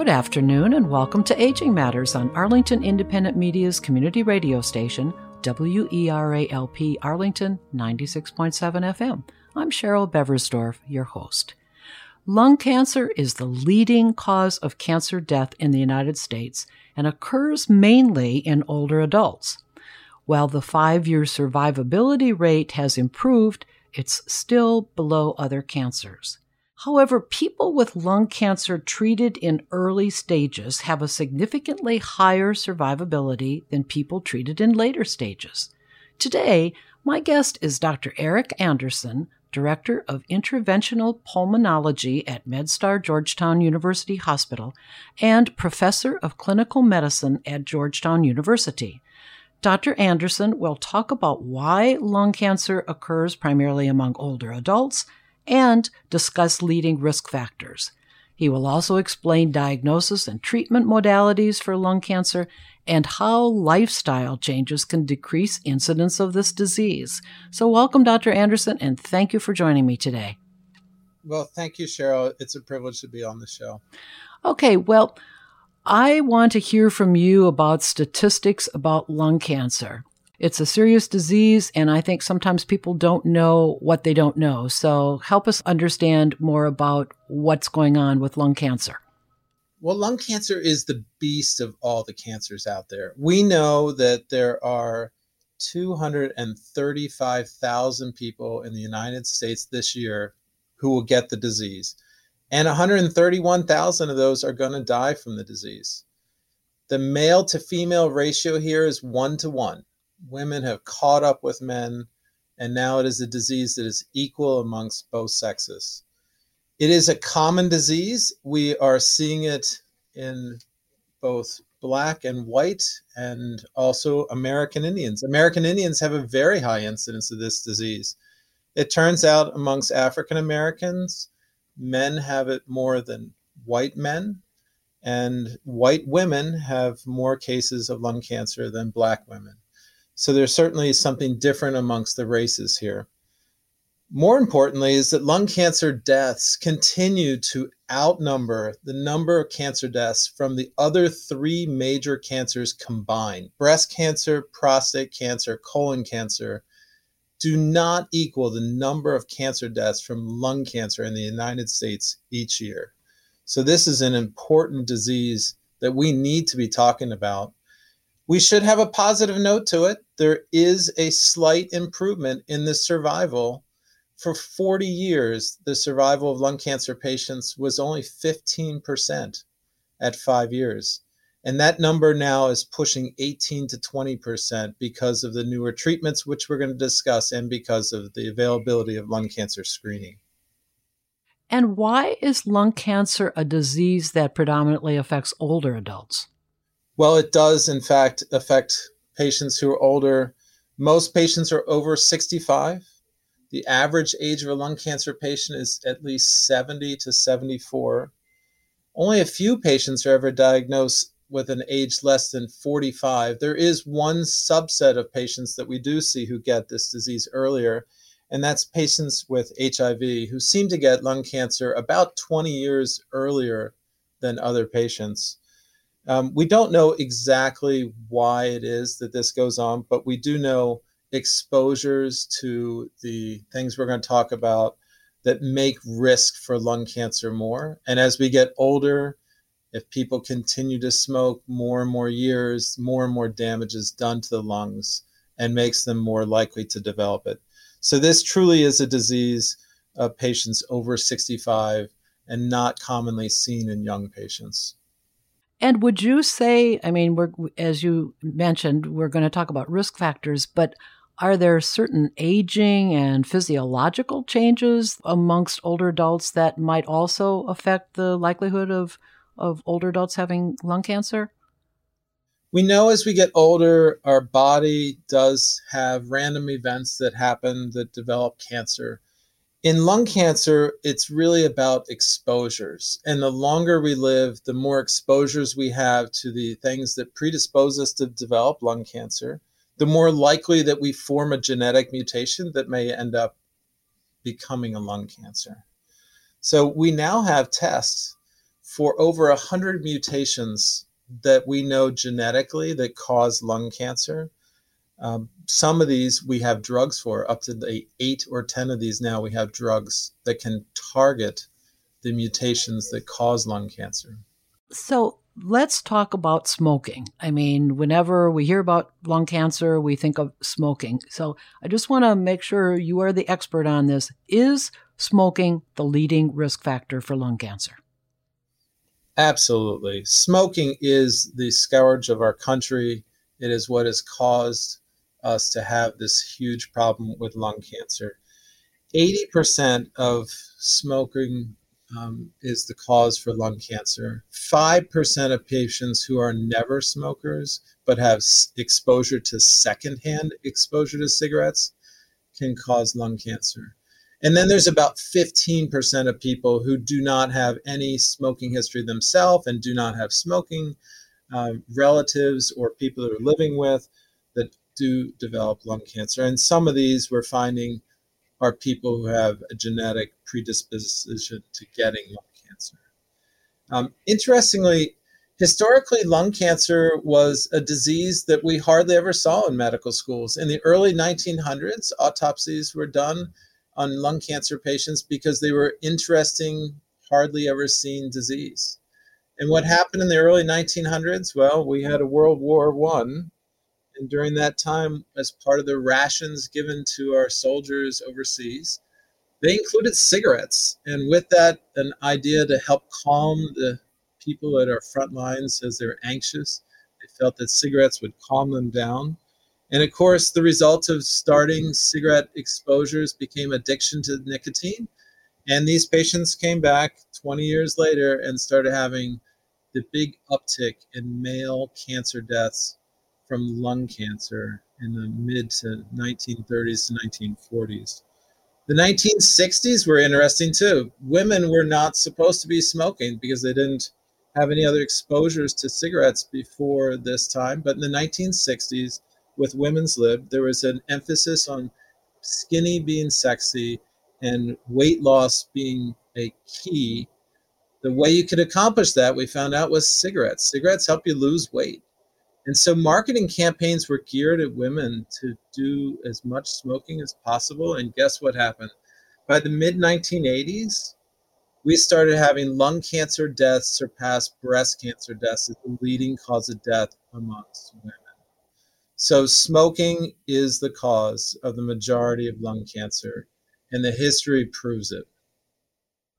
Good afternoon, and welcome to Aging Matters on Arlington Independent Media's community radio station, WERALP Arlington 96.7 FM. I'm Cheryl Beversdorf, your host. Lung cancer is the leading cause of cancer death in the United States and occurs mainly in older adults. While the five year survivability rate has improved, it's still below other cancers. However, people with lung cancer treated in early stages have a significantly higher survivability than people treated in later stages. Today, my guest is Dr. Eric Anderson, Director of Interventional Pulmonology at MedStar Georgetown University Hospital and Professor of Clinical Medicine at Georgetown University. Dr. Anderson will talk about why lung cancer occurs primarily among older adults and discuss leading risk factors. He will also explain diagnosis and treatment modalities for lung cancer and how lifestyle changes can decrease incidence of this disease. So, welcome, Dr. Anderson, and thank you for joining me today. Well, thank you, Cheryl. It's a privilege to be on the show. Okay, well, I want to hear from you about statistics about lung cancer. It's a serious disease, and I think sometimes people don't know what they don't know. So help us understand more about what's going on with lung cancer. Well, lung cancer is the beast of all the cancers out there. We know that there are 235,000 people in the United States this year who will get the disease, and 131,000 of those are going to die from the disease. The male to female ratio here is one to one women have caught up with men, and now it is a disease that is equal amongst both sexes. It is a common disease. We are seeing it in both black and white and also American Indians. American Indians have a very high incidence of this disease. It turns out amongst African Americans, men have it more than white men, and white women have more cases of lung cancer than black women. So there's certainly something different amongst the races here. More importantly, is that lung cancer deaths continue to outnumber the number of cancer deaths from the other three major cancers combined breast cancer, prostate cancer, colon cancer do not equal the number of cancer deaths from lung cancer in the United States each year. So, this is an important disease that we need to be talking about we should have a positive note to it. There is a slight improvement in the survival. For 40 years, the survival of lung cancer patients was only 15% at five years. And that number now is pushing 18 to 20% because of the newer treatments, which we're going to discuss, and because of the availability of lung cancer screening. And why is lung cancer a disease that predominantly affects older adults? Well, it does, in fact, affect patients who are older. Most patients are over 65. The average age of a lung cancer patient is at least 70 to 74. Only a few patients are ever diagnosed with an age less than 45. There is one subset of patients that we do see who get this disease earlier, and that's patients with HIV who seem to get lung cancer about 20 years earlier than other patients. Um, we don't know exactly why it is that this goes on, but we do know exposures to the things we're going to talk about that make risk for lung cancer more. And as we get older, if people continue to smoke more and more years, more and more damage is done to the lungs and makes them more likely to develop it. So, this truly is a disease of patients over 65 and not commonly seen in young patients. And would you say, I mean, we're, as you mentioned, we're going to talk about risk factors, but are there certain aging and physiological changes amongst older adults that might also affect the likelihood of, of older adults having lung cancer? We know as we get older, our body does have random events that happen that develop cancer in lung cancer, it's really about exposures. And the longer we live, the more exposures we have to the things that predispose us to develop lung cancer, the more likely that we form a genetic mutation that may end up becoming a lung cancer. So we now have tests for over 100 mutations that we know genetically that cause lung cancer. Um, some of these we have drugs for, up to the eight or 10 of these now, we have drugs that can target the mutations that cause lung cancer. So let's talk about smoking. I mean, whenever we hear about lung cancer, we think of smoking. So I just want to make sure you are the expert on this. Is smoking the leading risk factor for lung cancer? Absolutely. Smoking is the scourge of our country. It is what has caused us to have this huge problem with lung cancer. 80% of smoking um, is the cause for lung cancer. 5% of patients who are never smokers but have s- exposure to secondhand exposure to cigarettes can cause lung cancer. And then there's about 15% of people who do not have any smoking history themselves and do not have smoking uh, relatives or people that are living with do develop lung cancer. And some of these we're finding are people who have a genetic predisposition to getting lung cancer. Um, interestingly, historically, lung cancer was a disease that we hardly ever saw in medical schools. In the early 1900s, autopsies were done on lung cancer patients because they were interesting, hardly ever seen disease. And what happened in the early 1900s? Well, we had a World War One, and during that time, as part of the rations given to our soldiers overseas, they included cigarettes. And with that, an idea to help calm the people at our front lines as they're anxious. They felt that cigarettes would calm them down. And of course, the result of starting cigarette exposures became addiction to nicotine. And these patients came back 20 years later and started having the big uptick in male cancer deaths from lung cancer in the mid to 1930s to 1940s. The 1960s were interesting too. Women were not supposed to be smoking because they didn't have any other exposures to cigarettes before this time. But in the 1960s, with women's lib, there was an emphasis on skinny being sexy and weight loss being a key. The way you could accomplish that, we found out, was cigarettes. Cigarettes help you lose weight. And so marketing campaigns were geared at women to do as much smoking as possible. And guess what happened? By the mid 1980s, we started having lung cancer deaths surpass breast cancer deaths as the leading cause of death amongst women. So, smoking is the cause of the majority of lung cancer, and the history proves it.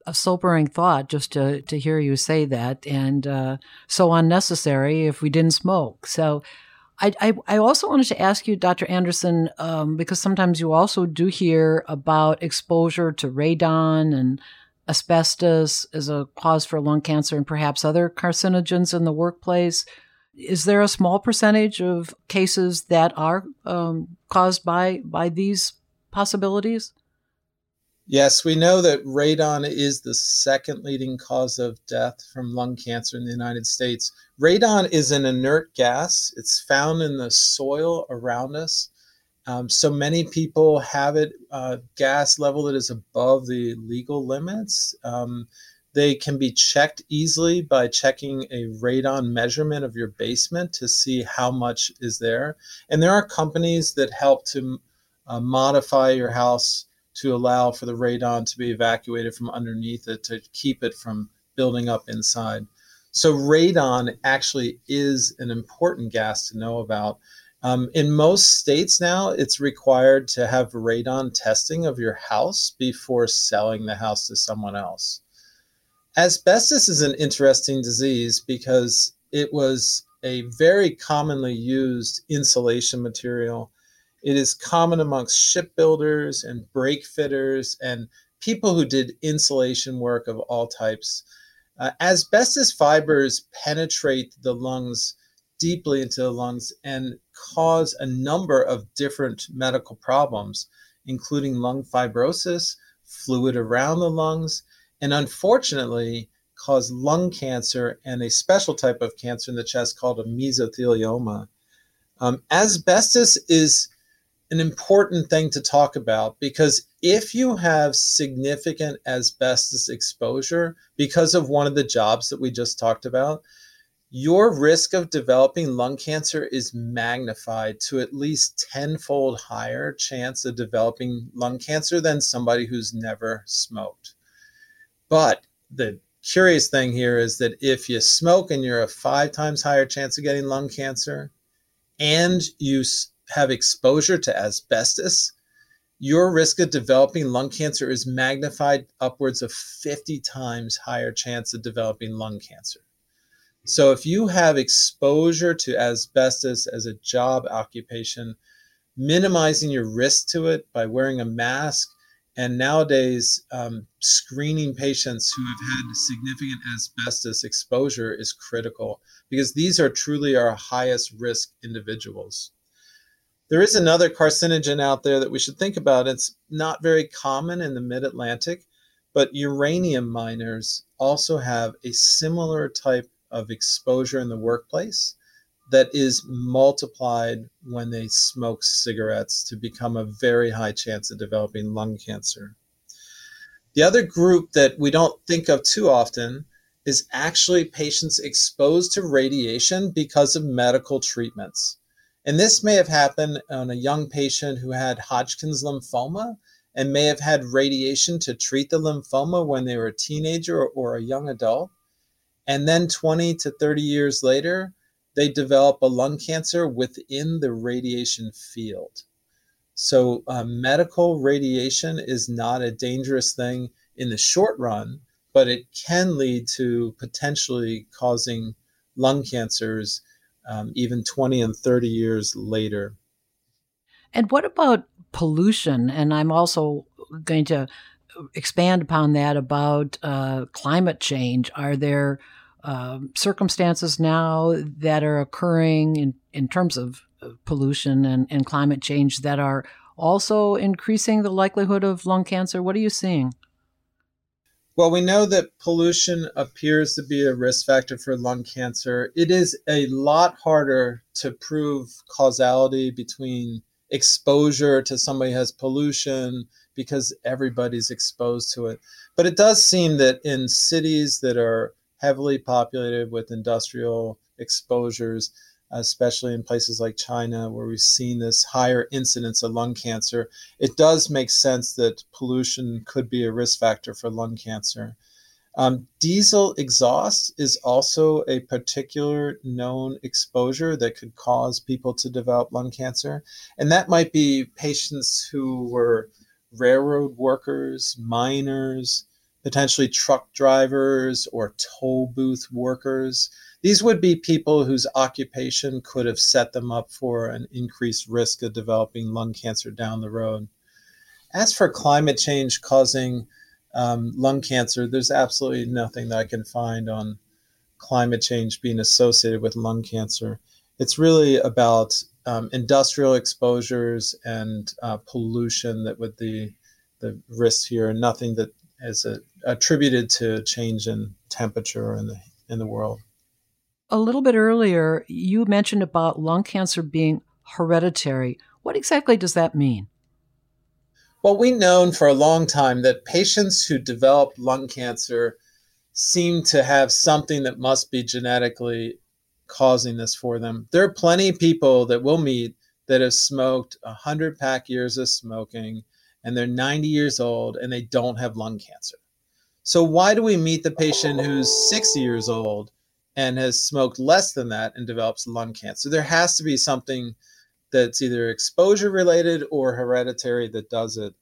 A sobering thought just to, to hear you say that, and uh, so unnecessary if we didn't smoke. So, I, I, I also wanted to ask you, Dr. Anderson, um, because sometimes you also do hear about exposure to radon and asbestos as a cause for lung cancer and perhaps other carcinogens in the workplace. Is there a small percentage of cases that are um, caused by by these possibilities? Yes, we know that radon is the second leading cause of death from lung cancer in the United States. Radon is an inert gas. It's found in the soil around us. Um, so many people have it uh, gas level that is above the legal limits. Um, they can be checked easily by checking a radon measurement of your basement to see how much is there. And there are companies that help to uh, modify your house to allow for the radon to be evacuated from underneath it to keep it from building up inside. So, radon actually is an important gas to know about. Um, in most states now, it's required to have radon testing of your house before selling the house to someone else. Asbestos is an interesting disease because it was a very commonly used insulation material. It is common amongst shipbuilders and brake fitters and people who did insulation work of all types. Uh, asbestos fibers penetrate the lungs deeply into the lungs and cause a number of different medical problems, including lung fibrosis, fluid around the lungs, and unfortunately cause lung cancer and a special type of cancer in the chest called a mesothelioma. Um, asbestos is an important thing to talk about because if you have significant asbestos exposure because of one of the jobs that we just talked about, your risk of developing lung cancer is magnified to at least tenfold higher chance of developing lung cancer than somebody who's never smoked. But the curious thing here is that if you smoke and you're a five times higher chance of getting lung cancer and you have exposure to asbestos, your risk of developing lung cancer is magnified upwards of 50 times higher chance of developing lung cancer. So if you have exposure to asbestos as a job occupation, minimizing your risk to it by wearing a mask, and nowadays um, screening patients who have had significant asbestos exposure is critical because these are truly our highest risk individuals. There is another carcinogen out there that we should think about. It's not very common in the mid Atlantic, but uranium miners also have a similar type of exposure in the workplace that is multiplied when they smoke cigarettes to become a very high chance of developing lung cancer. The other group that we don't think of too often is actually patients exposed to radiation because of medical treatments. And this may have happened on a young patient who had Hodgkin's lymphoma and may have had radiation to treat the lymphoma when they were a teenager or, or a young adult. And then 20 to 30 years later, they develop a lung cancer within the radiation field. So, uh, medical radiation is not a dangerous thing in the short run, but it can lead to potentially causing lung cancers um, even 20 and 30 years later. And what about pollution? And I'm also going to expand upon that about uh, climate change. Are there uh, circumstances now that are occurring in, in terms of pollution and, and climate change that are also increasing the likelihood of lung cancer? What are you seeing? Well, we know that pollution appears to be a risk factor for lung cancer. It is a lot harder to prove causality between exposure to somebody who has pollution because everybody's exposed to it. But it does seem that in cities that are heavily populated with industrial exposures, especially in places like China, where we've seen this higher incidence of lung cancer, it does make sense that pollution could be a risk factor for lung cancer. Um, diesel exhaust is also a particular known exposure that could cause people to develop lung cancer. And that might be patients who were railroad workers, miners, potentially truck drivers or toll booth workers these would be people whose occupation could have set them up for an increased risk of developing lung cancer down the road. As for climate change causing um, lung cancer, there's absolutely nothing that I can find on climate change being associated with lung cancer. It's really about um, industrial exposures and uh, pollution that would be the risk here, and nothing that is a, attributed to change in temperature in the in the world a little bit earlier, you mentioned about lung cancer being hereditary. What exactly does that mean? Well, we've known for a long time that patients who develop lung cancer seem to have something that must be genetically causing this for them. There are plenty of people that we'll meet that have smoked 100 pack years of smoking and they're 90 years old and they don't have lung cancer. So, why do we meet the patient who's 60 years old and has smoked less than that and develops lung cancer. There has to be something that's either exposure related or hereditary that does it.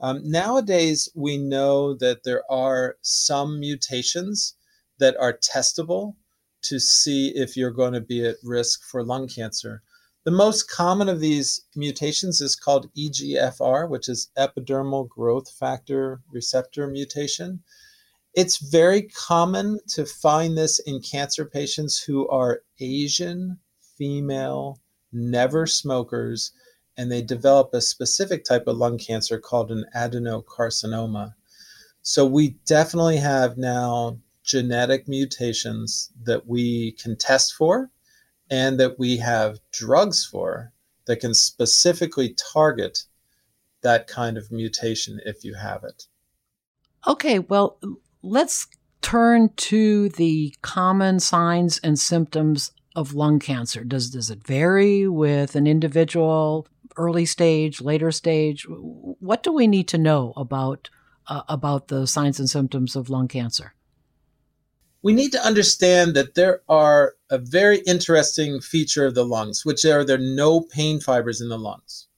Um, nowadays, we know that there are some mutations that are testable to see if you're going to be at risk for lung cancer. The most common of these mutations is called EGFR, which is epidermal growth factor receptor mutation. It's very common to find this in cancer patients who are Asian, female, never smokers, and they develop a specific type of lung cancer called an adenocarcinoma. So we definitely have now genetic mutations that we can test for and that we have drugs for that can specifically target that kind of mutation if you have it. Okay, well, let's turn to the common signs and symptoms of lung cancer. Does does it vary with an individual, early stage, later stage? What do we need to know about uh, about the signs and symptoms of lung cancer? We need to understand that there are a very interesting feature of the lungs, which are there are no pain fibers in the lungs.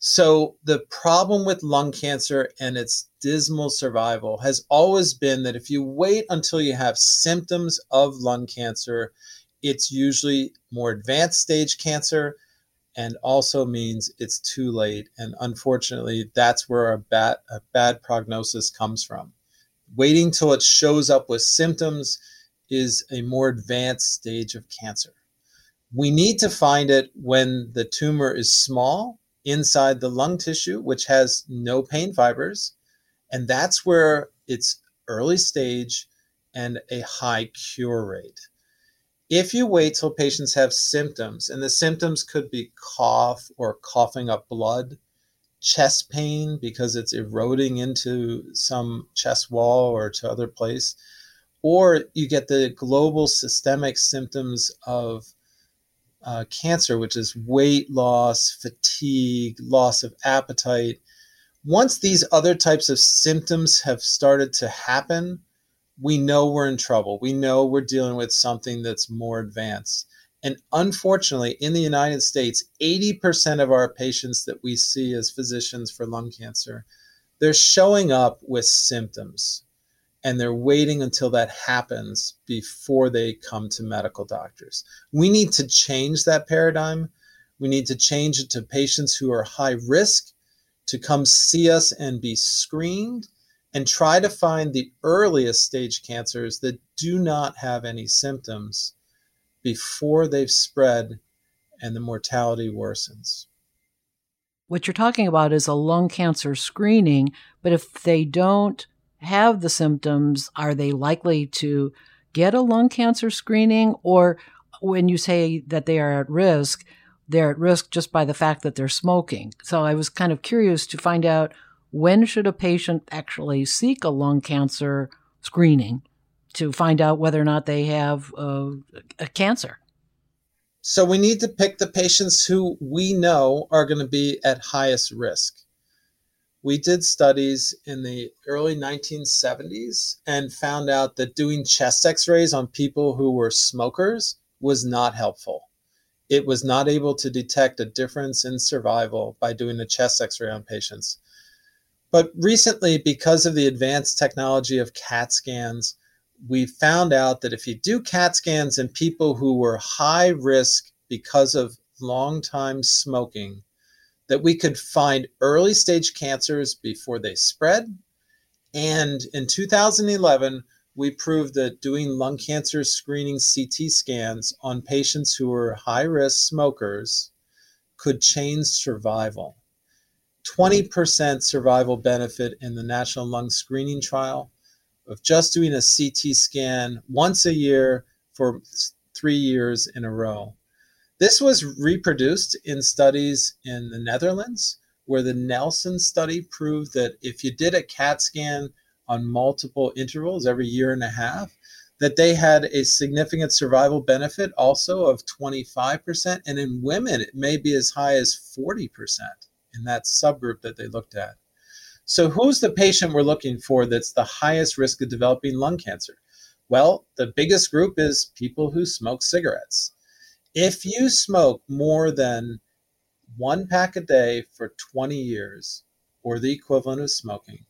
So the problem with lung cancer and its dismal survival has always been that if you wait until you have symptoms of lung cancer, it's usually more advanced stage cancer and also means it's too late. And unfortunately, that's where a bad, a bad prognosis comes from. Waiting till it shows up with symptoms is a more advanced stage of cancer. We need to find it when the tumor is small inside the lung tissue, which has no pain fibers. And that's where it's early stage and a high cure rate. If you wait till patients have symptoms, and the symptoms could be cough or coughing up blood, chest pain because it's eroding into some chest wall or to other place, or you get the global systemic symptoms of uh, cancer, which is weight loss, fatigue, loss of appetite. Once these other types of symptoms have started to happen, we know we're in trouble. We know we're dealing with something that's more advanced. And unfortunately, in the United States, 80% of our patients that we see as physicians for lung cancer, they're showing up with symptoms and they're waiting until that happens before they come to medical doctors. We need to change that paradigm. We need to change it to patients who are high risk to come see us and be screened and try to find the earliest stage cancers that do not have any symptoms before they've spread and the mortality worsens. What you're talking about is a lung cancer screening, but if they don't have the symptoms, are they likely to get a lung cancer screening? Or when you say that they are at risk, they're at risk just by the fact that they're smoking. So I was kind of curious to find out when should a patient actually seek a lung cancer screening to find out whether or not they have uh, a cancer? So we need to pick the patients who we know are going to be at highest risk we did studies in the early 1970s and found out that doing chest x rays on people who were smokers was not helpful. It was not able to detect a difference in survival by doing a chest x ray on patients. But recently, because of the advanced technology of CAT scans, we found out that if you do CAT scans in people who were high risk because of long time smoking, that we could find early stage cancers before they spread. And in 2011, we proved that doing lung cancer screening CT scans on patients who were high risk smokers could change survival. 20% survival benefit in the National Lung Screening Trial of just doing a CT scan once a year for three years in a row. This was reproduced in studies in the Netherlands, where the Nelson study proved that if you did a CAT scan on multiple intervals every year and a half, that they had a significant survival benefit also of 25%. And in women, it may be as high as 40% in that subgroup that they looked at. So, who's the patient we're looking for that's the highest risk of developing lung cancer? Well, the biggest group is people who smoke cigarettes. If you smoke more than one pack a day for 20 years, or the equivalent of smoking,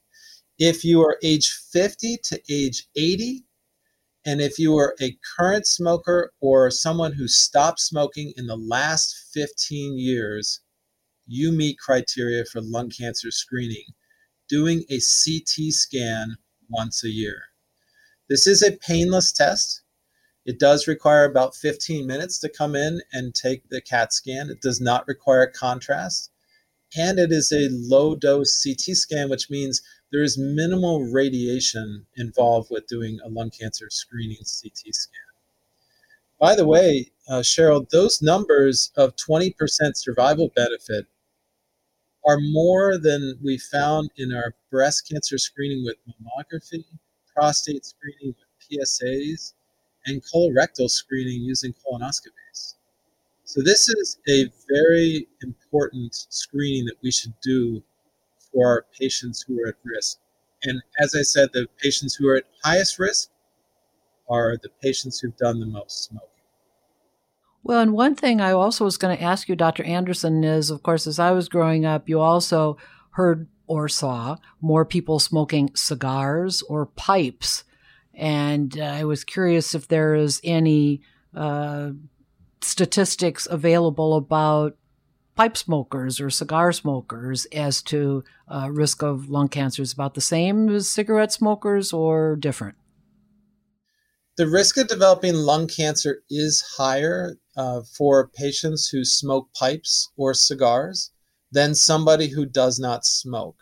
if you are age 50 to age 80, and if you are a current smoker or someone who stopped smoking in the last 15 years, you meet criteria for lung cancer screening, doing a CT scan once a year. This is a painless test. It does require about 15 minutes to come in and take the CAT scan. It does not require contrast. And it is a low dose CT scan, which means there is minimal radiation involved with doing a lung cancer screening CT scan. By the way, uh, Cheryl, those numbers of 20% survival benefit are more than we found in our breast cancer screening with mammography, prostate screening with PSAs, and colorectal screening using colonoscopies. So, this is a very important screening that we should do for our patients who are at risk. And as I said, the patients who are at highest risk are the patients who've done the most smoking. Well, and one thing I also was going to ask you, Dr. Anderson, is of course, as I was growing up, you also heard or saw more people smoking cigars or pipes. And uh, I was curious if there is any uh, statistics available about pipe smokers or cigar smokers as to uh, risk of lung cancer is about the same as cigarette smokers or different? The risk of developing lung cancer is higher uh, for patients who smoke pipes or cigars than somebody who does not smoke.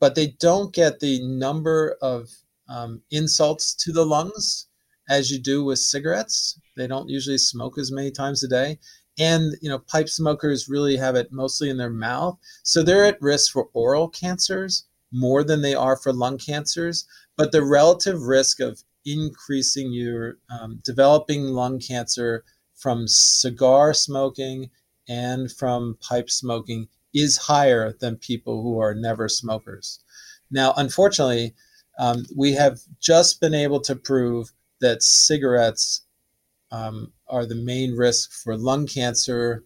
But they don't get the number of um, insults to the lungs as you do with cigarettes. They don't usually smoke as many times a day. And, you know, pipe smokers really have it mostly in their mouth. So they're at risk for oral cancers more than they are for lung cancers. But the relative risk of increasing your um, developing lung cancer from cigar smoking and from pipe smoking is higher than people who are never smokers. Now, unfortunately, um, we have just been able to prove that cigarettes um, are the main risk for lung cancer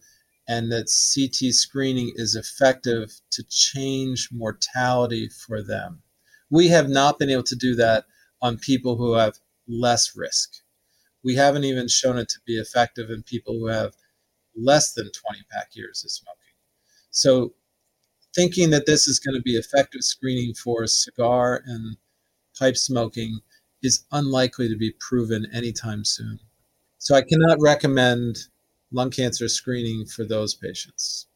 and that CT screening is effective to change mortality for them. We have not been able to do that on people who have less risk we haven't even shown it to be effective in people who have less than 20 pack years of smoking. So, thinking that this is going to be effective screening for cigar and pipe smoking is unlikely to be proven anytime soon. So, I cannot recommend lung cancer screening for those patients.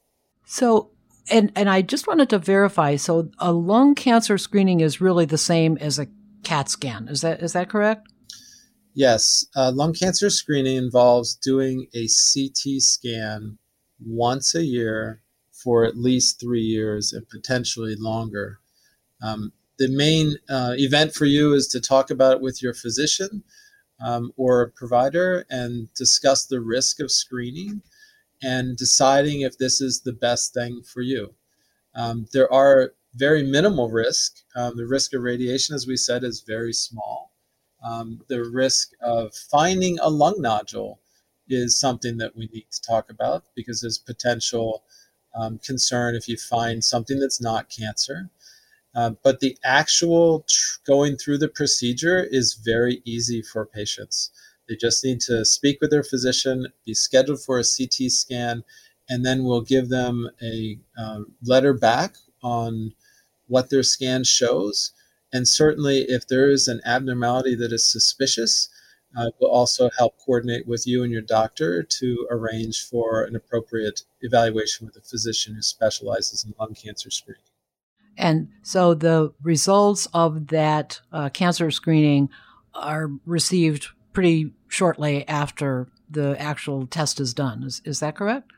So, and and I just wanted to verify. So, a lung cancer screening is really the same as a CAT scan. Is that is that correct? Yes, uh, lung cancer screening involves doing a CT scan once a year for at least three years and potentially longer. Um, the main uh, event for you is to talk about it with your physician um, or provider and discuss the risk of screening and deciding if this is the best thing for you. Um, there are very minimal risk. Um, the risk of radiation, as we said, is very small um, the risk of finding a lung nodule is something that we need to talk about because there's potential um, concern if you find something that's not cancer. Uh, but the actual tr- going through the procedure is very easy for patients. They just need to speak with their physician, be scheduled for a CT scan, and then we'll give them a uh, letter back on what their scan shows. And certainly, if there is an abnormality that is suspicious, uh, we'll also help coordinate with you and your doctor to arrange for an appropriate evaluation with a physician who specializes in lung cancer screening. And so the results of that uh, cancer screening are received pretty shortly after the actual test is done. Is, is that correct?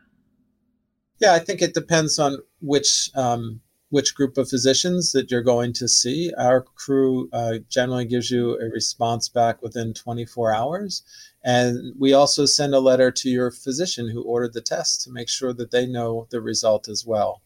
Yeah, I think it depends on which um, which group of physicians that you're going to see. Our crew uh, generally gives you a response back within 24 hours. And we also send a letter to your physician who ordered the test to make sure that they know the result as well.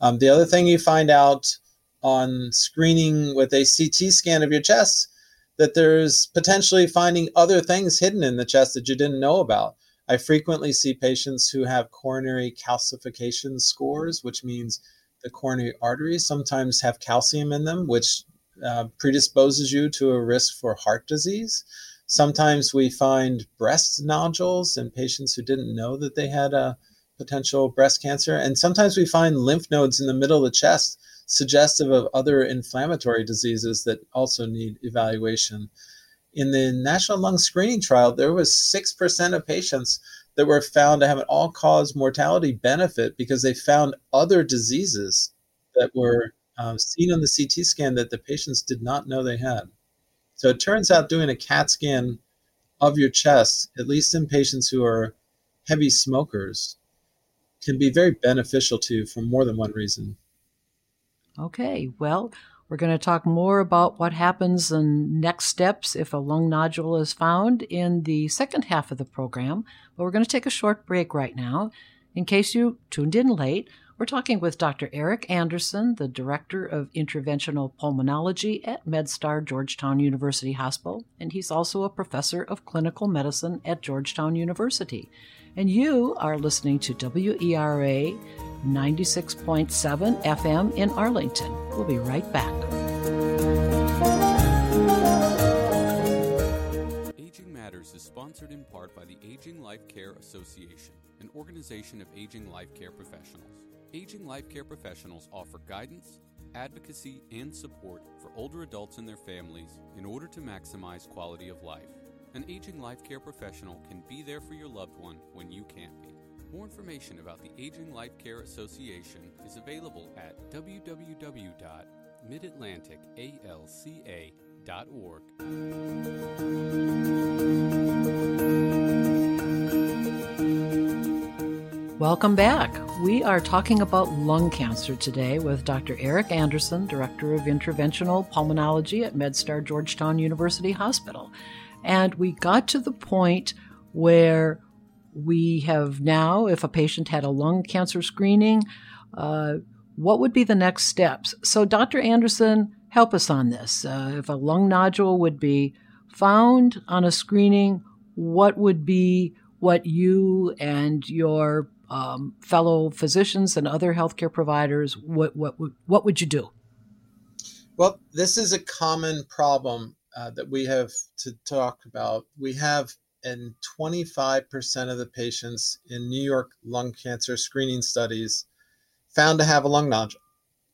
Um, the other thing you find out on screening with a CT scan of your chest that there's potentially finding other things hidden in the chest that you didn't know about. I frequently see patients who have coronary calcification scores, which means the coronary arteries sometimes have calcium in them, which uh, predisposes you to a risk for heart disease. Sometimes we find breast nodules in patients who didn't know that they had a potential breast cancer. And sometimes we find lymph nodes in the middle of the chest, suggestive of other inflammatory diseases that also need evaluation. In the National Lung Screening Trial, there was 6% of patients that were found to have an all cause mortality benefit because they found other diseases that were uh, seen on the CT scan that the patients did not know they had. So it turns out doing a CAT scan of your chest, at least in patients who are heavy smokers, can be very beneficial to you for more than one reason. Okay, well, we're going to talk more about what happens and next steps if a lung nodule is found in the second half of the program, but we're going to take a short break right now. In case you tuned in late, we're talking with Dr. Eric Anderson, the Director of Interventional Pulmonology at MedStar Georgetown University Hospital, and he's also a professor of clinical medicine at Georgetown University. And you are listening to WERA 96.7 FM in Arlington. We'll be right back. Aging Matters is sponsored in part by the Aging Life Care Association, an organization of aging life care professionals. Aging life care professionals offer guidance, advocacy, and support for older adults and their families in order to maximize quality of life. An aging life care professional can be there for your loved one when you can't be. More information about the Aging Life Care Association is available at www.midatlanticalca.org. Welcome back. We are talking about lung cancer today with Dr. Eric Anderson, Director of Interventional Pulmonology at MedStar Georgetown University Hospital. And we got to the point where we have now, if a patient had a lung cancer screening, uh, what would be the next steps? So, Dr. Anderson, help us on this. Uh, if a lung nodule would be found on a screening, what would be what you and your um, fellow physicians and other healthcare providers what what what would you do? Well, this is a common problem uh, that we have to talk about. We have in 25% of the patients in New York lung cancer screening studies found to have a lung nodule.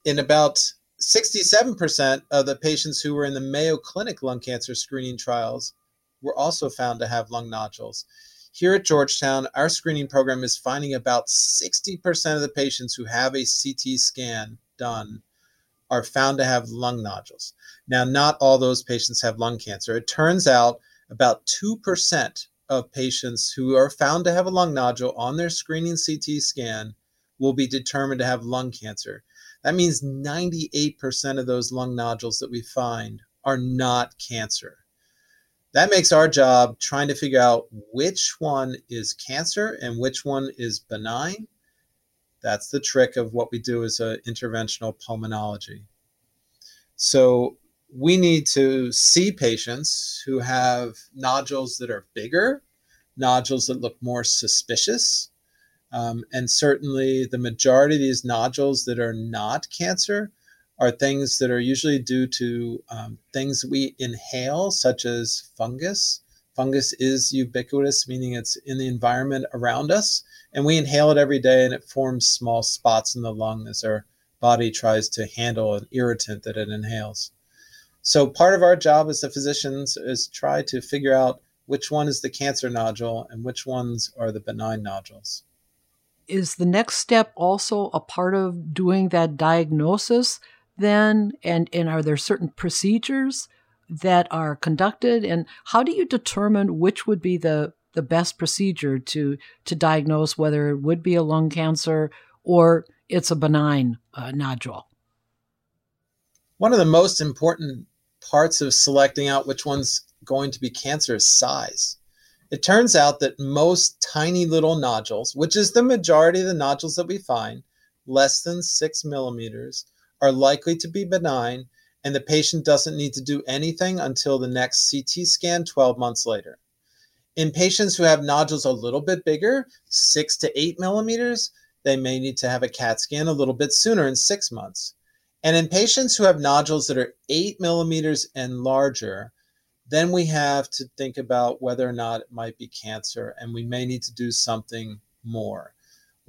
In about 67% of the patients who were in the Mayo Clinic lung cancer screening trials were also found to have lung nodules. Here at Georgetown, our screening program is finding about 60% of the patients who have a CT scan done are found to have lung nodules. Now, not all those patients have lung cancer. It turns out about 2% of patients who are found to have a lung nodule on their screening CT scan will be determined to have lung cancer. That means 98% of those lung nodules that we find are not cancer. That makes our job trying to figure out which one is cancer and which one is benign. That's the trick of what we do as an interventional pulmonology. So we need to see patients who have nodules that are bigger, nodules that look more suspicious. Um, and certainly, the majority of these nodules that are not cancer are things that are usually due to um, things we inhale, such as fungus. Fungus is ubiquitous, meaning it's in the environment around us, and we inhale it every day and it forms small spots in the lung as our body tries to handle an irritant that it inhales. So part of our job as the physicians is try to figure out which one is the cancer nodule and which ones are the benign nodules. Is the next step also a part of doing that diagnosis then? And, and are there certain procedures that are conducted? And how do you determine which would be the, the best procedure to, to diagnose whether it would be a lung cancer or it's a benign uh, nodule? One of the most important parts of selecting out which one's going to be cancer is size. It turns out that most tiny little nodules, which is the majority of the nodules that we find, less than six millimeters, are likely to be benign, and the patient doesn't need to do anything until the next CT scan 12 months later. In patients who have nodules a little bit bigger, six to eight millimeters, they may need to have a CAT scan a little bit sooner in six months. And in patients who have nodules that are eight millimeters and larger, then we have to think about whether or not it might be cancer, and we may need to do something more.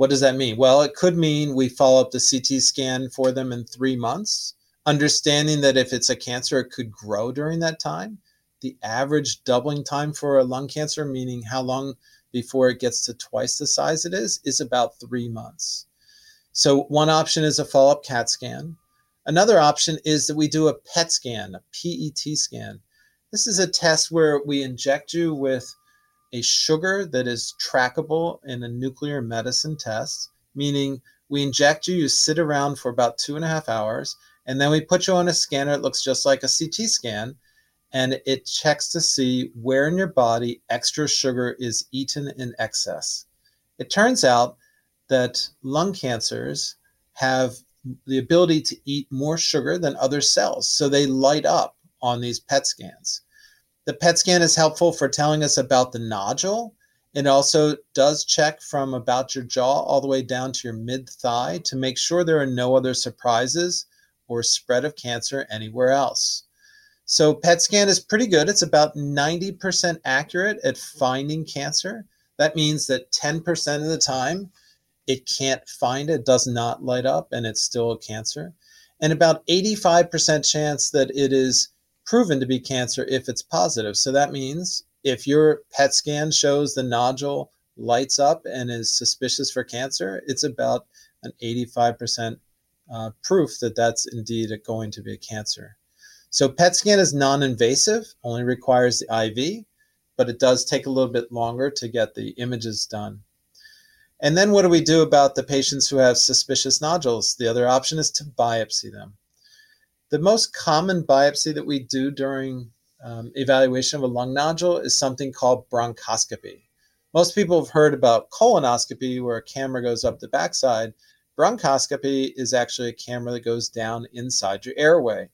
What does that mean? Well, it could mean we follow up the CT scan for them in three months, understanding that if it's a cancer, it could grow during that time. The average doubling time for a lung cancer, meaning how long before it gets to twice the size it is, is about three months. So, one option is a follow up CAT scan. Another option is that we do a PET scan, a PET scan. This is a test where we inject you with a sugar that is trackable in a nuclear medicine test, meaning we inject you, you sit around for about two and a half hours, and then we put you on a scanner. It looks just like a CT scan, and it checks to see where in your body extra sugar is eaten in excess. It turns out that lung cancers have the ability to eat more sugar than other cells, so they light up on these PET scans. The PET scan is helpful for telling us about the nodule. It also does check from about your jaw all the way down to your mid thigh to make sure there are no other surprises or spread of cancer anywhere else. So, PET scan is pretty good. It's about 90% accurate at finding cancer. That means that 10% of the time it can't find it, does not light up, and it's still a cancer. And about 85% chance that it is proven to be cancer if it's positive. So that means if your PET scan shows the nodule lights up and is suspicious for cancer, it's about an 85% uh, proof that that's indeed going to be a cancer. So PET scan is non-invasive, only requires the IV, but it does take a little bit longer to get the images done. And then what do we do about the patients who have suspicious nodules? The other option is to biopsy them. The most common biopsy that we do during um, evaluation of a lung nodule is something called bronchoscopy. Most people have heard about colonoscopy, where a camera goes up the backside. Bronchoscopy is actually a camera that goes down inside your airway.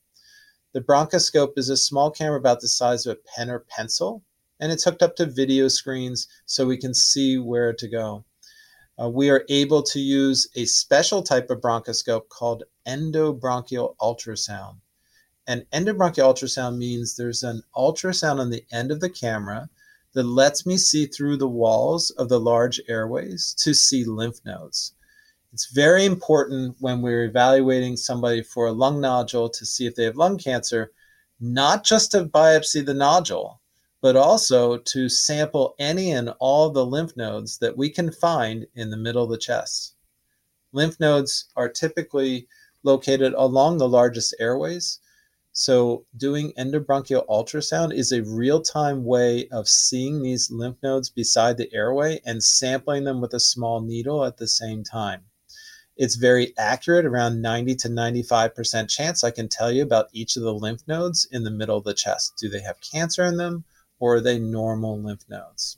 The bronchoscope is a small camera about the size of a pen or pencil, and it's hooked up to video screens so we can see where to go uh, we are able to use a special type of bronchoscope called endobronchial ultrasound. And endobronchial ultrasound means there's an ultrasound on the end of the camera that lets me see through the walls of the large airways to see lymph nodes. It's very important when we're evaluating somebody for a lung nodule to see if they have lung cancer, not just to biopsy the nodule, but also to sample any and all the lymph nodes that we can find in the middle of the chest. Lymph nodes are typically located along the largest airways. So, doing endobronchial ultrasound is a real time way of seeing these lymph nodes beside the airway and sampling them with a small needle at the same time. It's very accurate, around 90 to 95% chance I can tell you about each of the lymph nodes in the middle of the chest. Do they have cancer in them? Or are they normal lymph nodes?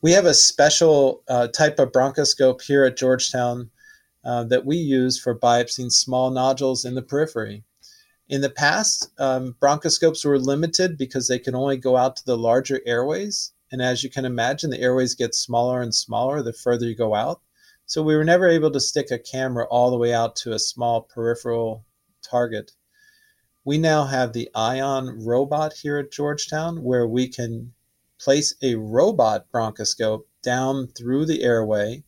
We have a special uh, type of bronchoscope here at Georgetown uh, that we use for biopsying small nodules in the periphery. In the past, um, bronchoscopes were limited because they could only go out to the larger airways. And as you can imagine, the airways get smaller and smaller the further you go out. So we were never able to stick a camera all the way out to a small peripheral target we now have the Ion robot here at Georgetown where we can place a robot bronchoscope down through the airway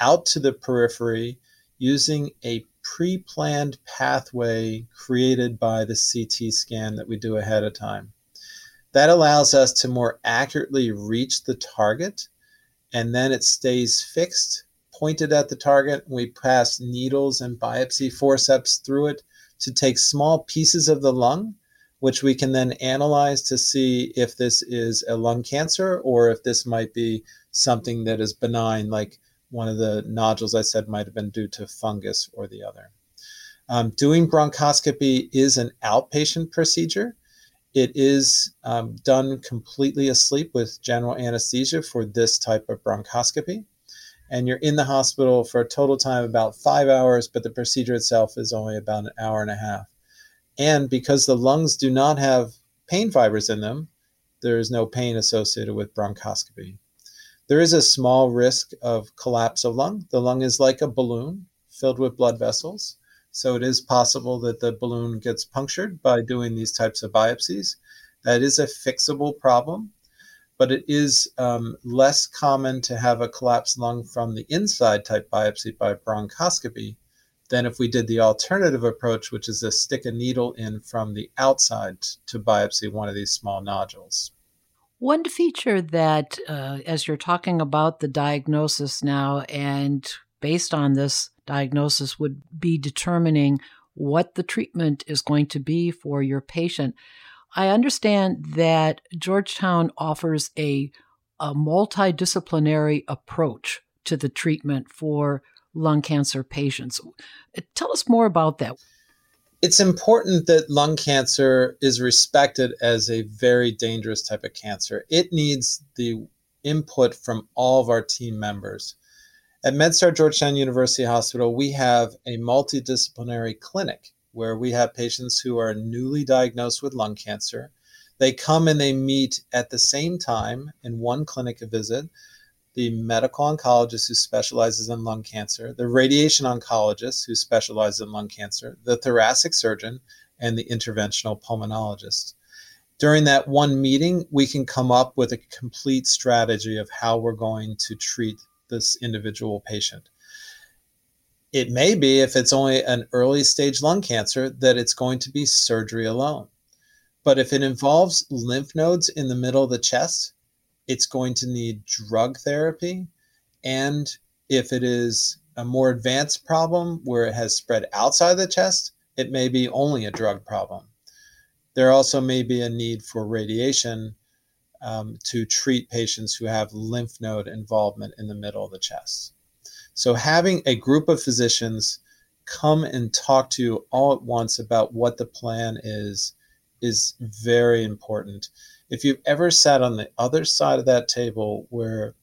out to the periphery using a pre planned pathway created by the CT scan that we do ahead of time. That allows us to more accurately reach the target, and then it stays fixed, pointed at the target. We pass needles and biopsy forceps through it to take small pieces of the lung, which we can then analyze to see if this is a lung cancer or if this might be something that is benign, like one of the nodules I said might have been due to fungus or the other. Um, doing bronchoscopy is an outpatient procedure. It is um, done completely asleep with general anesthesia for this type of bronchoscopy and you're in the hospital for a total time about five hours, but the procedure itself is only about an hour and a half. And because the lungs do not have pain fibers in them, there is no pain associated with bronchoscopy. There is a small risk of collapse of lung. The lung is like a balloon filled with blood vessels. So it is possible that the balloon gets punctured by doing these types of biopsies. That is a fixable problem but it is um, less common to have a collapsed lung from the inside type biopsy by bronchoscopy than if we did the alternative approach, which is to stick a needle in from the outside to biopsy one of these small nodules. One feature that, uh, as you're talking about the diagnosis now, and based on this diagnosis, would be determining what the treatment is going to be for your patient. I understand that Georgetown offers a, a multidisciplinary approach to the treatment for lung cancer patients. Tell us more about that. It's important that lung cancer is respected as a very dangerous type of cancer. It needs the input from all of our team members. At MedStar Georgetown University Hospital, we have a multidisciplinary clinic where we have patients who are newly diagnosed with lung cancer. They come and they meet at the same time in one clinic visit the medical oncologist who specializes in lung cancer, the radiation oncologist who specializes in lung cancer, the thoracic surgeon, and the interventional pulmonologist. During that one meeting, we can come up with a complete strategy of how we're going to treat this individual patient. It may be, if it's only an early stage lung cancer, that it's going to be surgery alone. But if it involves lymph nodes in the middle of the chest, it's going to need drug therapy. And if it is a more advanced problem where it has spread outside the chest, it may be only a drug problem. There also may be a need for radiation um, to treat patients who have lymph node involvement in the middle of the chest. So, having a group of physicians come and talk to you all at once about what the plan is is very important if you've ever sat on the other side of that table where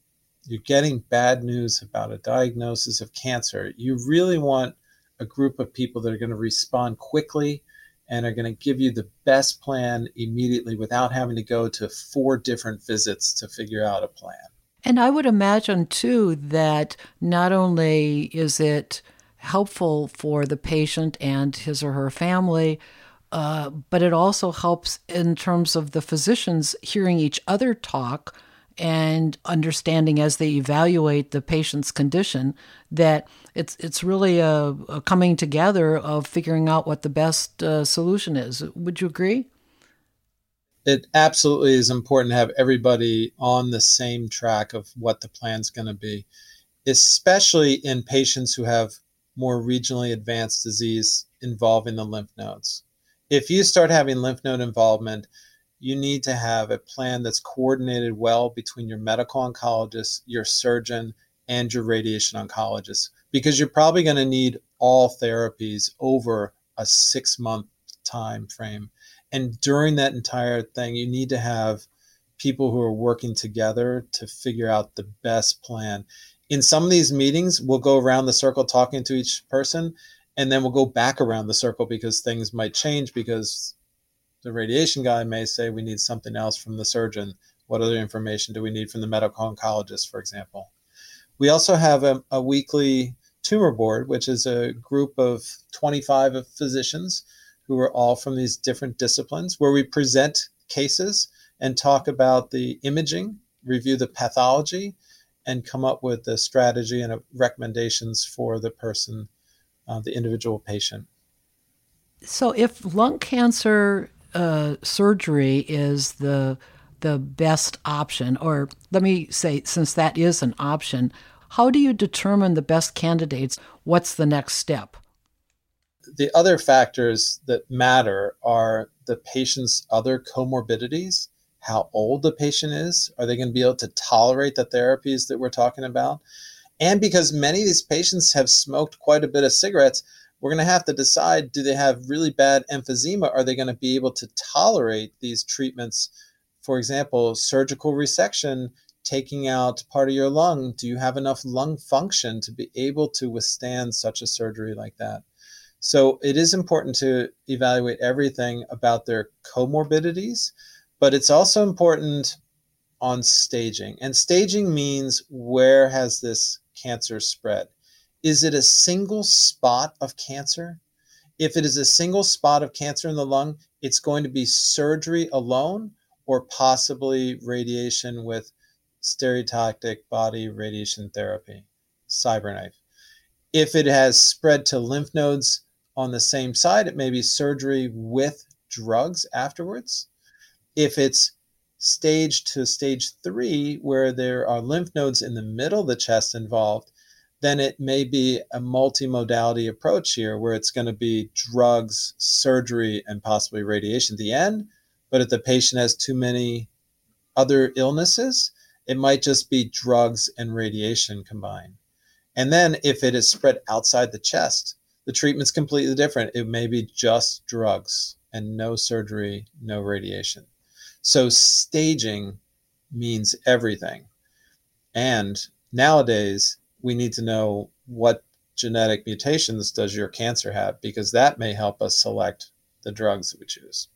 you're getting bad news about a diagnosis of cancer, you really want a group of people that are going to respond quickly and are going to give you the best plan immediately without having to go to four different visits to figure out a plan. And I would imagine, too, that not only is it helpful for the patient and his or her family, uh, but it also helps in terms of the physicians hearing each other talk and understanding as they evaluate the patient's condition that it's it's really a, a coming together of figuring out what the best uh, solution is. Would you agree? It absolutely is important to have everybody on the same track of what the plan's going to be, especially in patients who have more regionally advanced disease involving the lymph nodes if you start having lymph node involvement, you need to have a plan that's coordinated well between your medical oncologist, your surgeon, and your radiation oncologist, because you're probably going to need all therapies over a six month time frame. And during that entire thing, you need to have people who are working together to figure out the best plan. In some of these meetings, we'll go around the circle talking to each person, and then we'll go back around the circle because things might change because the radiation guy may say we need something else from the surgeon. What other information do we need from the medical oncologist, for example? We also have a, a weekly tumor board, which is a group of 25 physicians who are all from these different disciplines, where we present cases and talk about the imaging, review the pathology, and come up with the strategy and recommendations for the person uh, the individual patient. So, if lung cancer uh, surgery is the the best option, or let me say, since that is an option, how do you determine the best candidates? What's the next step? The other factors that matter are the patient's other comorbidities, how old the patient is, are they going to be able to tolerate the therapies that we're talking about? And because many of these patients have smoked quite a bit of cigarettes, we're going to have to decide do they have really bad emphysema? Are they going to be able to tolerate these treatments? For example, surgical resection, taking out part of your lung. Do you have enough lung function to be able to withstand such a surgery like that? So it is important to evaluate everything about their comorbidities, but it's also important on staging. And staging means where has this cancer spread? Is it a single spot of cancer? If it is a single spot of cancer in the lung, it's going to be surgery alone or possibly radiation with stereotactic body radiation therapy, CyberKnife. If it has spread to lymph nodes on the same side, it may be surgery with drugs afterwards. If it's stage to stage three, where there are lymph nodes in the middle of the chest involved, then it may be a multimodality approach here where it's going to be drugs, surgery, and possibly radiation. At the end, But if the patient has too many other illnesses, it might just be drugs and radiation combined. And then if it is spread outside the chest, the treatment's completely different. It may be just drugs and no surgery, no radiation. So staging means everything. And nowadays, we need to know what genetic mutations does your cancer have because that may help us select the drugs that we choose.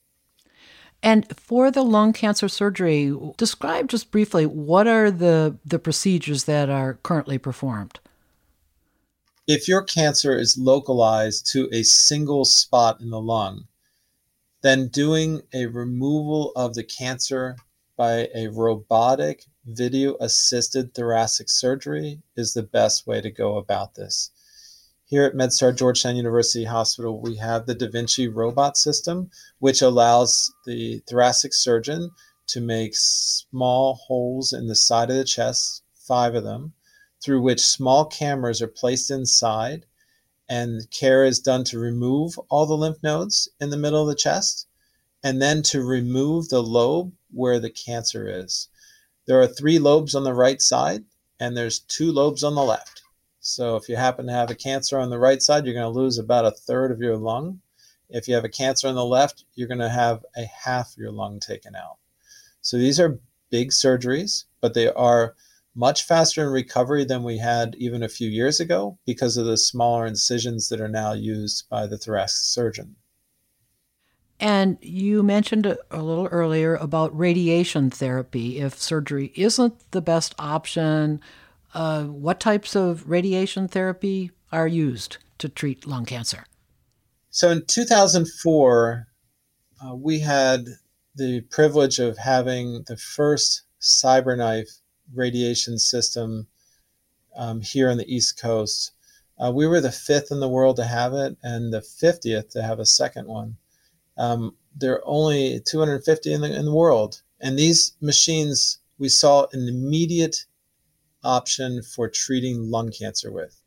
And for the lung cancer surgery, describe just briefly what are the, the procedures that are currently performed? If your cancer is localized to a single spot in the lung, then doing a removal of the cancer by a robotic video assisted thoracic surgery is the best way to go about this. Here at MedStar Georgetown University Hospital, we have the Da Vinci robot system, which allows the thoracic surgeon to make small holes in the side of the chest, five of them, through which small cameras are placed inside and care is done to remove all the lymph nodes in the middle of the chest and then to remove the lobe where the cancer is. There are three lobes on the right side and there's two lobes on the left. So if you happen to have a cancer on the right side, you're going to lose about a third of your lung. If you have a cancer on the left, you're going to have a half your lung taken out. So these are big surgeries, but they are much faster in recovery than we had even a few years ago because of the smaller incisions that are now used by the thoracic surgeon. And you mentioned a little earlier about radiation therapy. If surgery isn't the best option, uh, what types of radiation therapy are used to treat lung cancer? So in 2004, uh, we had the privilege of having the first CyberKnife radiation system um, here on the East Coast. Uh, we were the fifth in the world to have it and the 50th to have a second one. Um, there are only 250 in the, in the world. And these machines, we saw an immediate option for treating lung cancer with.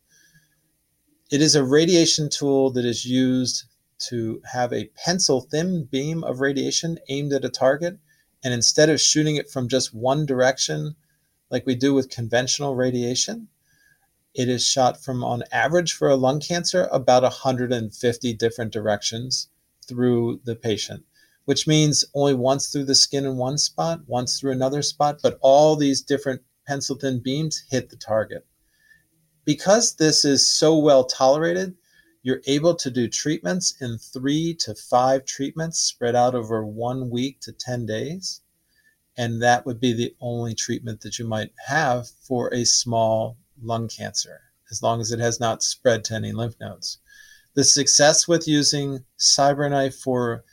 It is a radiation tool that is used to have a pencil thin beam of radiation aimed at a target. And instead of shooting it from just one direction, like we do with conventional radiation. It is shot from, on average, for a lung cancer, about 150 different directions through the patient, which means only once through the skin in one spot, once through another spot, but all these different pencil thin beams hit the target. Because this is so well tolerated, you're able to do treatments in three to five treatments spread out over one week to 10 days and that would be the only treatment that you might have for a small lung cancer, as long as it has not spread to any lymph nodes. The success with using CyberKnife for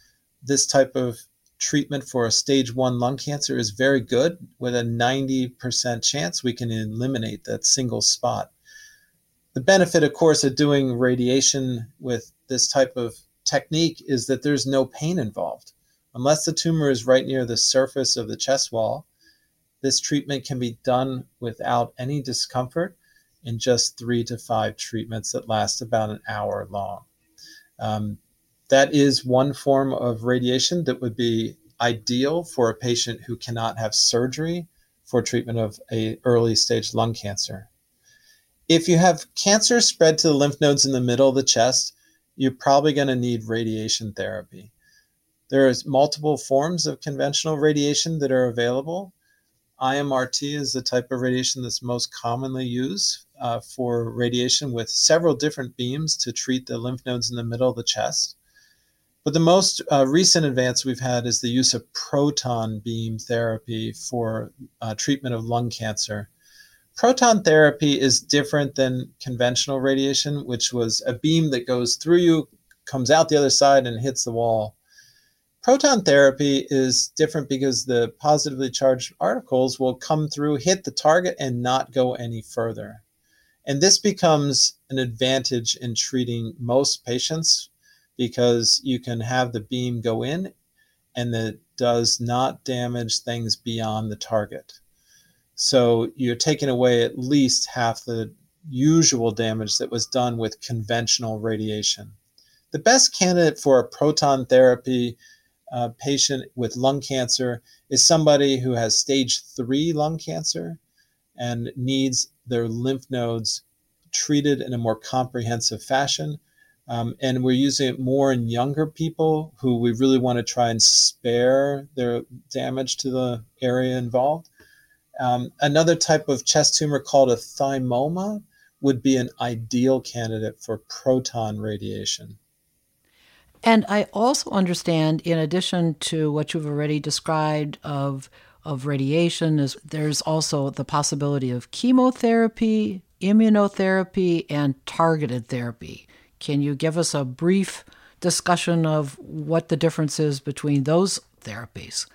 this type of treatment for a stage one lung cancer is very good. With a 90% chance, we can eliminate that single spot. The benefit, of course, of doing radiation with this type of technique is that there's no pain involved. Unless the tumor is right near the surface of the chest wall, this treatment can be done without any discomfort in just three to five treatments that last about an hour long. Um, that is one form of radiation that would be ideal for a patient who cannot have surgery for treatment of a early stage lung cancer. If you have cancer spread to the lymph nodes in the middle of the chest, you're probably going to need radiation therapy. There's multiple forms of conventional radiation that are available. IMRT is the type of radiation that's most commonly used uh, for radiation with several different beams to treat the lymph nodes in the middle of the chest. But the most uh, recent advance we've had is the use of proton beam therapy for uh, treatment of lung cancer. Proton therapy is different than conventional radiation, which was a beam that goes through you, comes out the other side, and hits the wall. Proton therapy is different because the positively charged particles will come through, hit the target, and not go any further. And this becomes an advantage in treating most patients because you can have the beam go in and it does not damage things beyond the target. So you're taking away at least half the usual damage that was done with conventional radiation. The best candidate for a proton therapy uh, patient with lung cancer is somebody who has stage three lung cancer and needs their lymph nodes treated in a more comprehensive fashion. Um, and we're using it more in younger people who we really want to try and spare their damage to the area involved. Um, another type of chest tumor called a thymoma would be an ideal candidate for proton radiation. And I also understand, in addition to what you've already described of of radiation, is there's also the possibility of chemotherapy, immunotherapy, and targeted therapy. Can you give us a brief discussion of what the difference is between those therapies?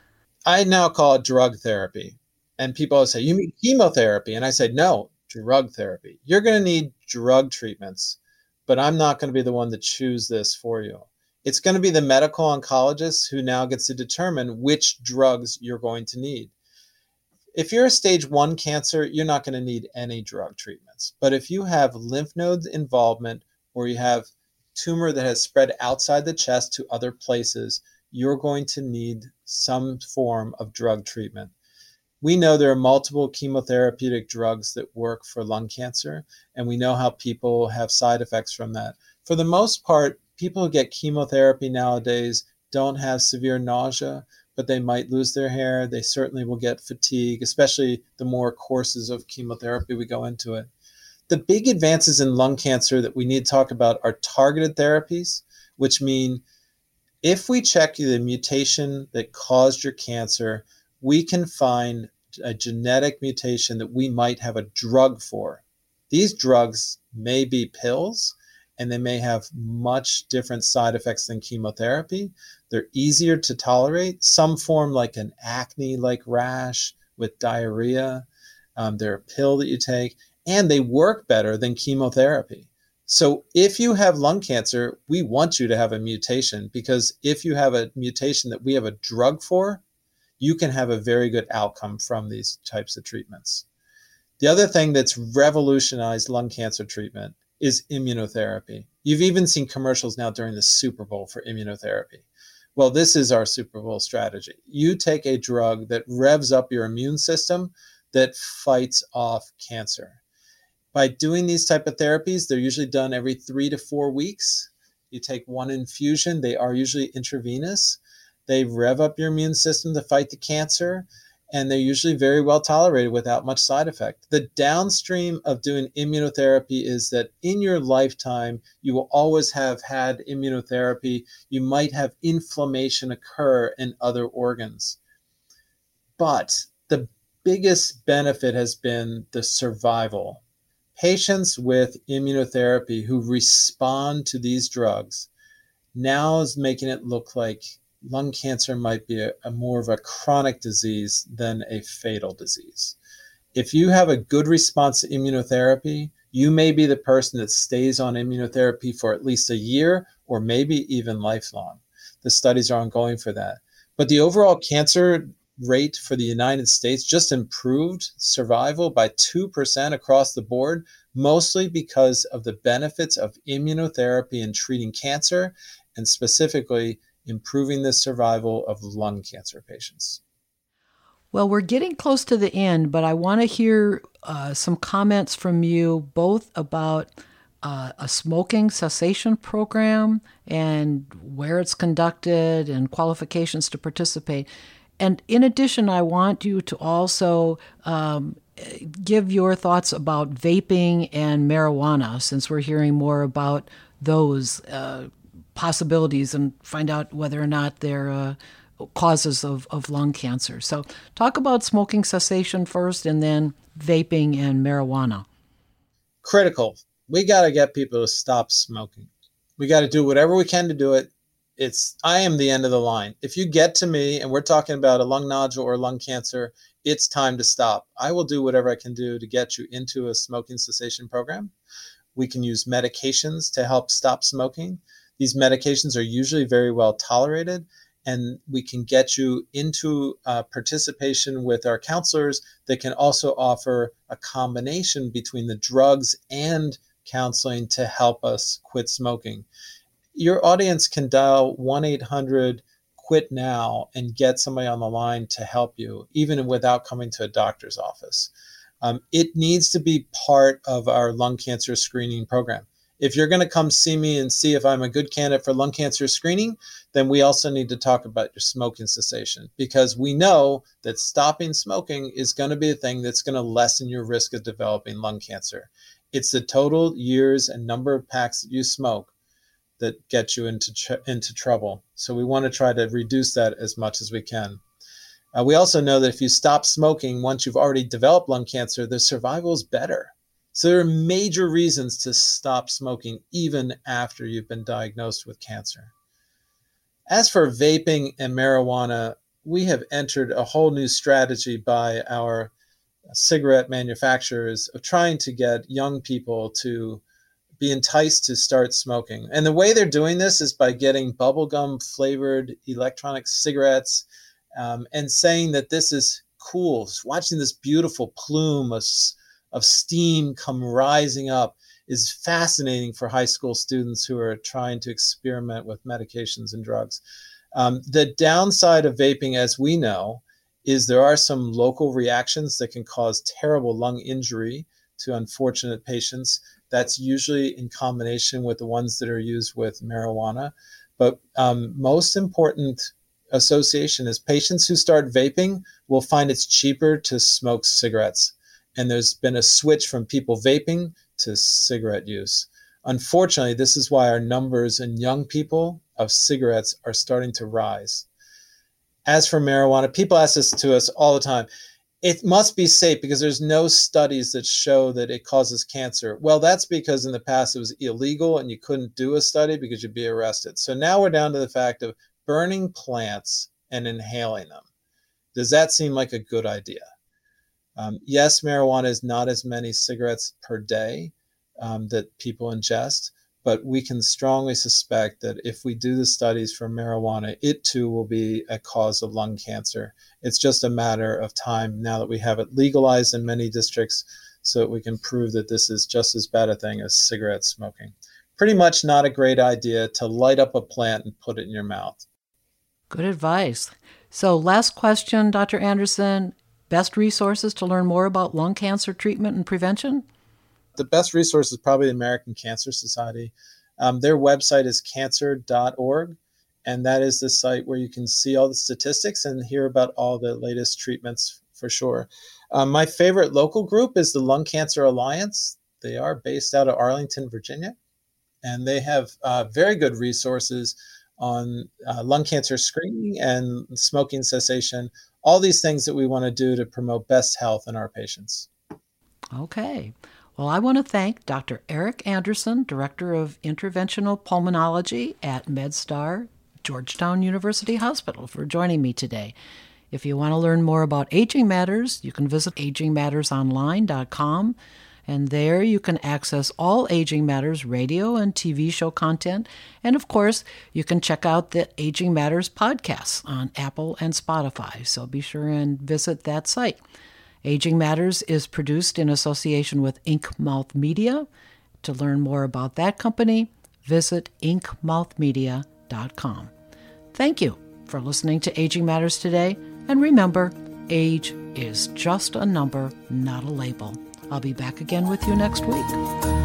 I now call it drug therapy. And people say, You mean chemotherapy? And I say, No, drug therapy. You're going to need drug treatments, but I'm not going to be the one to choose this for you. It's going to be the medical oncologist who now gets to determine which drugs you're going to need. If you're a stage one cancer, you're not going to need any drug treatments. But if you have lymph node involvement or you have tumor that has spread outside the chest to other places, you're going to need some form of drug treatment. We know there are multiple chemotherapeutic drugs that work for lung cancer, and we know how people have side effects from that. For the most part, people who get chemotherapy nowadays don't have severe nausea, but they might lose their hair. They certainly will get fatigue, especially the more courses of chemotherapy we go into it. The big advances in lung cancer that we need to talk about are targeted therapies, which mean if we check the mutation that caused your cancer, we can find a genetic mutation that we might have a drug for. These drugs may be pills and they may have much different side effects than chemotherapy. They're easier to tolerate. Some form like an acne like rash with diarrhea. Um, they're a pill that you take, and they work better than chemotherapy. So, if you have lung cancer, we want you to have a mutation because if you have a mutation that we have a drug for, you can have a very good outcome from these types of treatments. The other thing that's revolutionized lung cancer treatment is immunotherapy. You've even seen commercials now during the Super Bowl for immunotherapy. Well, this is our Super Bowl strategy. You take a drug that revs up your immune system that fights off cancer. By doing these type of therapies, they're usually done every 3 to 4 weeks. You take one infusion, they are usually intravenous they rev up your immune system to fight the cancer, and they're usually very well tolerated without much side effect. The downstream of doing immunotherapy is that in your lifetime, you will always have had immunotherapy. You might have inflammation occur in other organs. But the biggest benefit has been the survival. Patients with immunotherapy who respond to these drugs now is making it look like lung cancer might be a, a, more of a chronic disease than a fatal disease. If you have a good response to immunotherapy, you may be the person that stays on immunotherapy for at least a year or maybe even lifelong. The studies are ongoing for that. But the overall cancer rate for the United States just improved survival by 2% across the board, mostly because of the benefits of immunotherapy in treating cancer and specifically improving the survival of lung cancer patients. Well, we're getting close to the end, but I want to hear uh, some comments from you both about uh, a smoking cessation program and where it's conducted and qualifications to participate. And in addition, I want you to also um, give your thoughts about vaping and marijuana, since we're hearing more about those. Uh, possibilities and find out whether or not they're uh, causes of, of lung cancer. So, talk about smoking cessation first and then vaping and marijuana. Critical. We got to get people to stop smoking. We got to do whatever we can to do it. It's I am the end of the line. If you get to me and we're talking about a lung nodule or lung cancer, it's time to stop. I will do whatever I can do to get you into a smoking cessation program. We can use medications to help stop smoking. These medications are usually very well tolerated, and we can get you into uh, participation with our counselors that can also offer a combination between the drugs and counseling to help us quit smoking. Your audience can dial 1 800 quit now and get somebody on the line to help you, even without coming to a doctor's office. Um, it needs to be part of our lung cancer screening program. If you're going to come see me and see if I'm a good candidate for lung cancer screening, then we also need to talk about your smoking cessation because we know that stopping smoking is going to be a thing that's going to lessen your risk of developing lung cancer. It's the total years and number of packs that you smoke that get you into tr- into trouble. So we want to try to reduce that as much as we can. Uh, we also know that if you stop smoking once you've already developed lung cancer, the survival is better. So there are major reasons to stop smoking even after you've been diagnosed with cancer. As for vaping and marijuana, we have entered a whole new strategy by our cigarette manufacturers of trying to get young people to be enticed to start smoking. And the way they're doing this is by getting bubblegum flavored electronic cigarettes um, and saying that this is cool. Watching this beautiful plume of of steam come rising up is fascinating for high school students who are trying to experiment with medications and drugs. Um, the downside of vaping, as we know, is there are some local reactions that can cause terrible lung injury to unfortunate patients. That's usually in combination with the ones that are used with marijuana. But um, most important association is patients who start vaping will find it's cheaper to smoke cigarettes and there's been a switch from people vaping to cigarette use. Unfortunately, this is why our numbers in young people of cigarettes are starting to rise. As for marijuana, people ask this to us all the time. It must be safe because there's no studies that show that it causes cancer. Well, that's because in the past it was illegal and you couldn't do a study because you'd be arrested. So now we're down to the fact of burning plants and inhaling them. Does that seem like a good idea? Um, yes, marijuana is not as many cigarettes per day um, that people ingest, but we can strongly suspect that if we do the studies for marijuana, it too will be a cause of lung cancer. It's just a matter of time now that we have it legalized in many districts so that we can prove that this is just as bad a thing as cigarette smoking. Pretty much not a great idea to light up a plant and put it in your mouth. Good advice. So, last question, Dr. Anderson. Best resources to learn more about lung cancer treatment and prevention? The best resource is probably the American Cancer Society. Um, their website is cancer.org, and that is the site where you can see all the statistics and hear about all the latest treatments for sure. Um, my favorite local group is the Lung Cancer Alliance. They are based out of Arlington, Virginia, and they have uh, very good resources on uh, lung cancer screening and smoking cessation all these things that we want to do to promote best health in our patients. Okay. Well, I want to thank Dr. Eric Anderson, Director of Interventional Pulmonology at MedStar Georgetown University Hospital, for joining me today. If you want to learn more about Aging Matters, you can visit agingmattersonline.com. And there you can access all Aging Matters radio and TV show content. And of course, you can check out the Aging Matters podcasts on Apple and Spotify. So be sure and visit that site. Aging Matters is produced in association with Inkmouth Media. To learn more about that company, visit inkmouthmedia.com. Thank you for listening to Aging Matters today. And remember, age is just a number, not a label. I'll be back again with you next week.